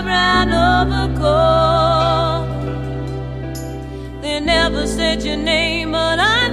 love ran over cold. They never said your name, but I